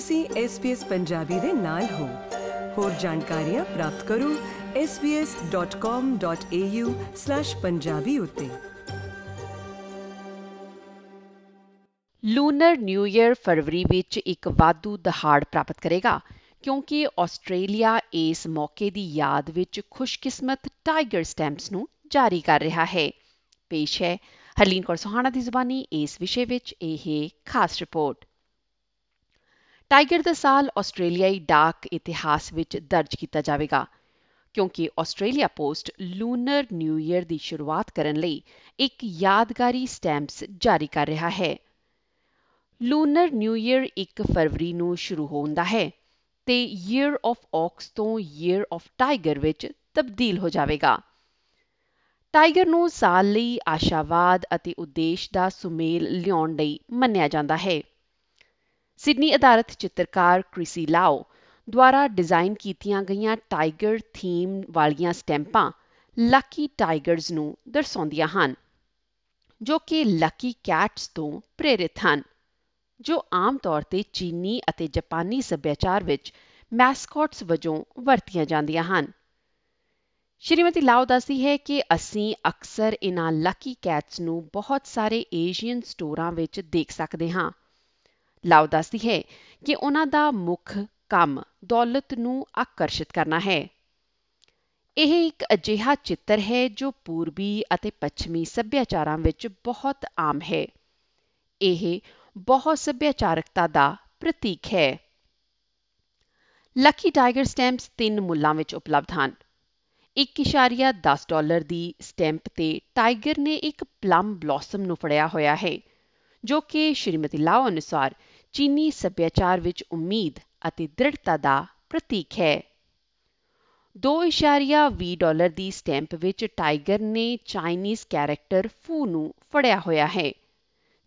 ਤੁਸੀਂ SBS ਪੰਜਾਬੀ ਦੇ ਨਾਲ ਹੋ। ਹੋਰ ਜਾਣਕਾਰੀਆਂ ਪ੍ਰਾਪਤ ਕਰੋ svs.com.au/punjabi ਉਤੇ। ਲੂਨਰ ਨਿਊ ਈਅਰ ਫਰਵਰੀ ਵਿੱਚ ਇੱਕ ਵਾਧੂ ਦਹਾੜ ਪ੍ਰਾਪਤ ਕਰੇਗਾ, ਕਿਉਂਕਿ ਆਸਟ੍ਰੇਲੀਆ ਇਸ ਮੌਕੇ ਦੀ ਯਾਦ ਵਿੱਚ ਖੁਸ਼ਕਿਸਮਤ ਟਾਈਗਰ ਸਟੈਂਪਸ ਨੂੰ ਜਾਰੀ ਕਰ ਰਿਹਾ ਹੈ। ਪੇਸ਼ ਹੈ ਹਰਲੀਨ ਕੌਰ ਸੁਹਾਣਾ ਦੀ ਜ਼ੁਬਾਨੀ, ਇਸ ਵਿਸ਼ੇ ਵਿੱਚ ਇਹ ਖਾਸ ਰਿਪੋਰਟ। ਟਾਈਗਰ ਦਾ ਸਾਲ ਆਸਟ੍ਰੇਲੀਆਈ ਡਾਕ ਇਤਿਹਾਸ ਵਿੱਚ ਦਰਜ ਕੀਤਾ ਜਾਵੇਗਾ, ਕਿਉਂਕਿ Australia post lunar new year ਦੀ ਸ਼ੁਰੂਆਤ ਕਰਨ ਲਈ ਇੱਕ ਯਾਦਗਾਰੀ ਸਟੈਂਪਸ ਜਾਰੀ ਕਰ ਰਿਹਾ ਹੈ। ਲੂਨਰ ਨਿਊ ਈਅਰ 1 ਫਰਵਰੀ ਨੂੰ ਸ਼ੁਰੂ ਹੁੰਦਾ ਹੈ ਤੇ ਈਅਰ ਆਫ ਔਕਸ ਤੋਂ ਈਅਰ ਆਫ ਟਾਈਗਰ ਵਿੱਚ ਤਬਦੀਲ ਹੋ ਜਾਵੇਗਾ। ਟਾਈਗਰ ਨੂੰ ਸਾਲ ਲਈ ਆਸ਼ਾਵਾਦ ਅਤੇ ਉਦੇਸ਼ ਦਾ ਸੁਮੇਲ ਲਿਆਉਣ ਲਈ ਮੰਨਿਆ ਜਾਂਦਾ ਹੈ। ਸਿਡਨੀ ਆਧਾਰਿਤ ਚਿੱਤਰਕਾਰ ਕ੍ਰਿਸੀ ਲਾਓ ਦੁਆਰਾ ਡਿਜ਼ਾਈਨ ਕੀਤੀਆਂ ਗਈਆਂ ਟਾਈਗਰ ਥੀਮ ਵਾਲੀਆਂ ਸਟੈਂਪਾਂ ਲੱਕੀ ਟਾਈਗਰਸ ਨੂੰ ਦਰਸਾਉਂਦੀਆਂ ਹਨ, ਜੋ ਕਿ ਲੱਕੀ ਕੈਟਸ ਤੋਂ ਪ੍ਰੇਰਿਤ ਹਨ, ਜੋ ਆਮ ਤੌਰ ਤੇ ਚੀਨੀ ਅਤੇ ਜਾਪਾਨੀ ਸੱਭਿਆਚਾਰ ਵਿੱਚ ਮੈਸਕਟਸ ਵਜੋਂ ਵਰਤੀਆਂ ਜਾਂਦੀਆਂ ਹਨ। ਸ਼੍ਰੀਮਤੀ ਲਾਓ ਦੱਸਦੀ ਹੈ ਕਿ ਅਸੀਂ ਅਕਸਰ ਇਹਨਾਂ ਲੱਕੀ ਕੈਟਸ ਨੂੰ ਬਹੁਤ ਸਾਰੇ ਏਸ਼ੀਅਨ ਸਟੋਰਾਂ ਵਿੱਚ ਦੇਖ ਸਕਦੇ ਹਾਂ। ਲਾਓ ਦੱਸਦੀ ਹੈ ਕਿ ਉਹਨਾਂ ਦਾ ਮੁੱਖ ਕੰਮ ਦੌਲਤ ਨੂੰ ਆਕਰਸ਼ਿਤ ਕਰਨਾ ਹੈ। ਇਹ ਇੱਕ ਅਜਿਹਾ ਚਿੱਤਰ ਹੈ ਜੋ ਪੂਰਬੀ ਅਤੇ ਪੱਛਮੀ ਸੱਭਿਆਚਾਰਾਂ ਵਿੱਚ ਬਹੁਤ ਆਮ ਹੈ। ਇਹ ਬਹੁਤ ਸੱਭਿਆਚਾਰਕਤਾ ਦਾ ਪ੍ਰਤੀਕ ਹੈ। ਲੱਕੀ ਟਾਈਗਰ ਸਟੈਂਪਸ ਤਿੰਨ ਮੁੱਲਾਂ ਵਿੱਚ ਉਪਲਬਧ ਹਨ। 1.10 ਡਾਲਰ ਦੀ ਸਟੈਂਪ ਤੇ ਟਾਈਗਰ ਨੇ ਇੱਕ ਪਲਮ ਬਲੌਸਮ ਨੂੰ ਫੜਿਆ ਹੋਇਆ ਹੈ, ਜੋ ਕਿ ਸ਼੍ਰੀਮਤੀ ਲਾਓ ਅਨੁਸਾਰ ਚੀਨੀ ਸੱਭਿਆਚਾਰ ਵਿੱਚ ਉਮੀਦ ਅਤੇ ਦ੍ਰਿੜਤਾ ਦਾ ਪ੍ਰਤੀਕ ਹੈ। 2.20 ਡਾਲਰ ਦੀ ਸਟੈਂਪ ਵਿੱਚ ਟਾਈਗਰ ਨੇ ਚਾਈਨੀਜ਼ ਕੈਰੈਕਟਰ ਫੂ ਨੂੰ ਫੜਿਆ ਹੋਇਆ ਹੈ,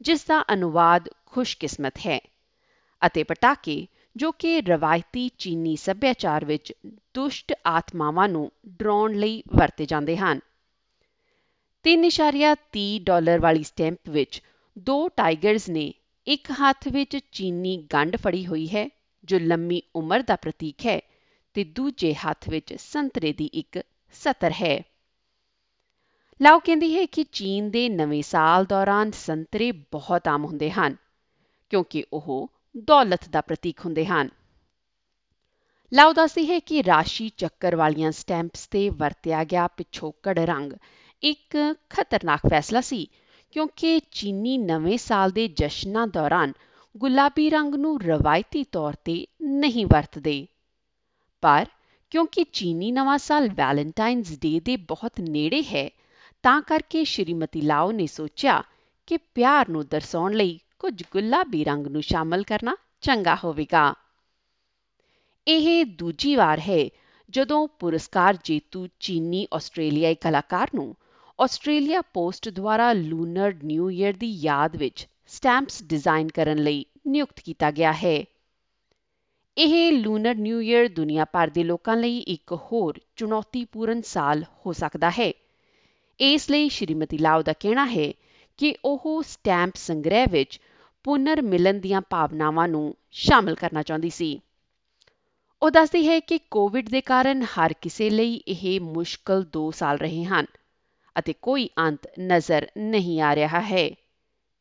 ਜਿਸ ਦਾ ਅਨੁਵਾਦ ਖੁਸ਼ਕਿਸਮਤ ਹੈ ਅਤੇ ਪਟਾਕੇ ਜੋ ਕਿ ਰਵਾਇਤੀ ਚੀਨੀ ਸੱਭਿਆਚਾਰ ਵਿੱਚ ਦੁਸ਼ਟ ਆਤਮਾਵਾਂ ਨੂੰ ਡਰਾਉਣ ਲਈ ਵਰਤੇ ਜਾਂਦੇ ਹਨ। 3.30 ਡਾਲਰ ਵਾਲੀ ਸਟੈਂਪ ਵਿੱਚ ਦੋ ਟਾਈਗਰਸ ਨੇ ਇੱਕ ਹੱਥ ਵਿੱਚ ਚੀਨੀ ਗੰਢ ਫੜੀ ਹੋਈ ਹੈ, ਜੋ ਲੰਮੀ ਉਮਰ ਦਾ ਪ੍ਰਤੀਕ ਹੈ ਤੇ ਦੂਜੇ ਹੱਥ ਵਿੱਚ ਸੰਤਰੇ ਦੀ ਇੱਕ ਸਤਰ ਹੈ। ਲਾਓ ਕਹਿੰਦੀ ਹੈ ਕਿ ਚੀਨ ਦੇ ਨਵੇਂ ਸਾਲ ਦੌਰਾਨ ਸੰਤਰੇ ਬਹੁਤ ਆਮ ਹੁੰਦੇ ਹਨ, ਕਿਉਂਕਿ ਉਹ ਦੌਲਤ ਦਾ ਪ੍ਰਤੀਕ ਹੁੰਦੇ ਹਨ। ਲਾਓ ਦੱਸਦੀ ਹੈ ਕਿ ਰਾਸ਼ੀ ਚੱਕਰ ਵਾਲੀਆਂ ਸਟੈਂਪਸ ਤੇ ਵਰਤਿਆ ਗਿਆ ਪਿਛੋਕੜ ਰੰਗ ਇੱਕ ਖਤਰਨਾਕ ਫੈਸਲਾ ਸੀ ਕਿਉਂਕਿ ਚੀਨੀ ਨਵੇਂ ਸਾਲ ਦੇ ਜਸ਼ਨਾਂ ਦੌਰਾਨ ਗੁਲਾਬੀ ਰੰਗ ਨੂੰ ਰਵਾਇਤੀ ਤੌਰ ਤੇ ਨਹੀਂ ਵਰਤਦੇ। ਪਰ ਕਿਉਂਕਿ ਚੀਨੀ ਨਵਾਂ ਸਾਲ ਵੈਲੈਂਟਾਈਨਸ ਡੇ ਦੇ ਬਹੁਤ ਨੇੜੇ ਹੈ, ਤਾਂ ਕਰਕੇ ਸ਼੍ਰੀਮਤੀ ਲਾਓ ਨੇ ਸੋਚਿਆ ਕਿ ਪਿਆਰ ਨੂੰ ਦਰਸਾਉਣ ਲਈ ਕੁਝ ਗੁਲਾਬੀ ਰੰਗ ਨੂੰ ਸ਼ਾਮਲ ਕਰਨਾ ਚੰਗਾ ਹੋਵੇਗਾ। ਇਹ ਦੂਜੀ ਵਾਰ ਹੈ ਜਦੋਂ ਪੁਰਸਕਾਰ ਜੇਤੂ ਚੀਨੀ ਆਸਟ੍ਰੇਲੀਆਈ ਕਲਾਕਾਰ ਨੂੰ ਆਸਟ੍ਰੇਲੀਆ ਪੋਸਟ ਦੁਆਰਾ ਲੂਨਰ ਨਿਊ ਈਅਰ ਦੀ ਯਾਦ ਵਿੱਚ ਸਟੈਂਪਸ ਡਿਜ਼ਾਈਨ ਕਰਨ ਲਈ ਨਿਯੁਕਤ ਕੀਤਾ ਗਿਆ ਹੈ। ਇਹ ਲੂਨਰ ਨਿਊ ਈਅਰ ਦੁਨੀਆ ਭਰ ਦੇ ਲੋਕਾਂ ਲਈ ਇੱਕ ਹੋਰ ਚੁਣੌਤੀਪੂਰਨ ਸਾਲ ਹੋ ਸਕਦਾ ਹੈ। ਇਸ ਲਈ ਸ਼੍ਰੀਮਤੀ ਲਾਓ ਦਾ ਕਹਿਣਾ ਹੈ ਕਿ ਉਹ ਸਟੈਂਪ ਸੰਗ੍ਰਹਿ ਵਿੱਚ ਪੁਨਰ ਮਿਲਨ ਦੀਆਂ ਭਾਵਨਾਵਾਂ ਨੂੰ ਸ਼ਾਮਲ ਕਰਨਾ ਚਾਹੁੰਦੀ ਸੀ। ਉਹ ਦੱਸਦੀ ਹੈ ਕਿ ਕੋਵਿਡ ਦੇ ਕਾਰਨ ਹਰ ਕਿਸੇ ਲਈ ਇਹ ਮੁਸ਼ਕਲ 2 ਸਾਲ ਰਹੇ ਹਨ। ਅਤੇ ਕੋਈ ਅੰਤ ਨਜ਼ਰ ਨਹੀਂ ਆ ਰਿਹਾ ਹੈ।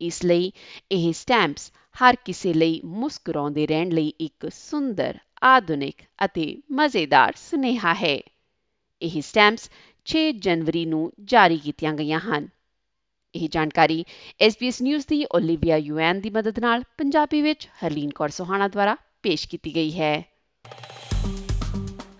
ਇਸ ਲਈ ਇਹ ਸਟੈਂਪਸ ਹਰ ਕਿਸੇ ਲਈ ਮੁਸਕਰਾਉਂਦੇ ਰਹਿਣ ਲਈ ਇੱਕ ਸੁੰਦਰ, ਆਧੁਨਿਕ ਅਤੇ ਮਜ਼ੇਦਾਰ ਸੁਨੇਹਾ ਹੈ। ਇਹ ਸਟੈਂਪਸ 6 ਜਨਵਰੀ ਨੂੰ ਜਾਰੀ ਕੀਤੀਆਂ ਗਈਆਂ ਹਨ। ਇਹ ਜਾਣਕਾਰੀ SBS ਨਿਊਜ਼ ਦੀ ਓਲੀਵੀਆ ਯੂਐਨ ਦੀ ਮਦਦ ਨਾਲ ਪੰਜਾਬੀ ਵਿੱਚ ਹਰਲੀਨ ਕੌਰ ਸੁਹਾਣਾ ਦੁਆਰਾ ਪੇਸ਼ ਕੀਤੀ ਗਈ ਹੈ।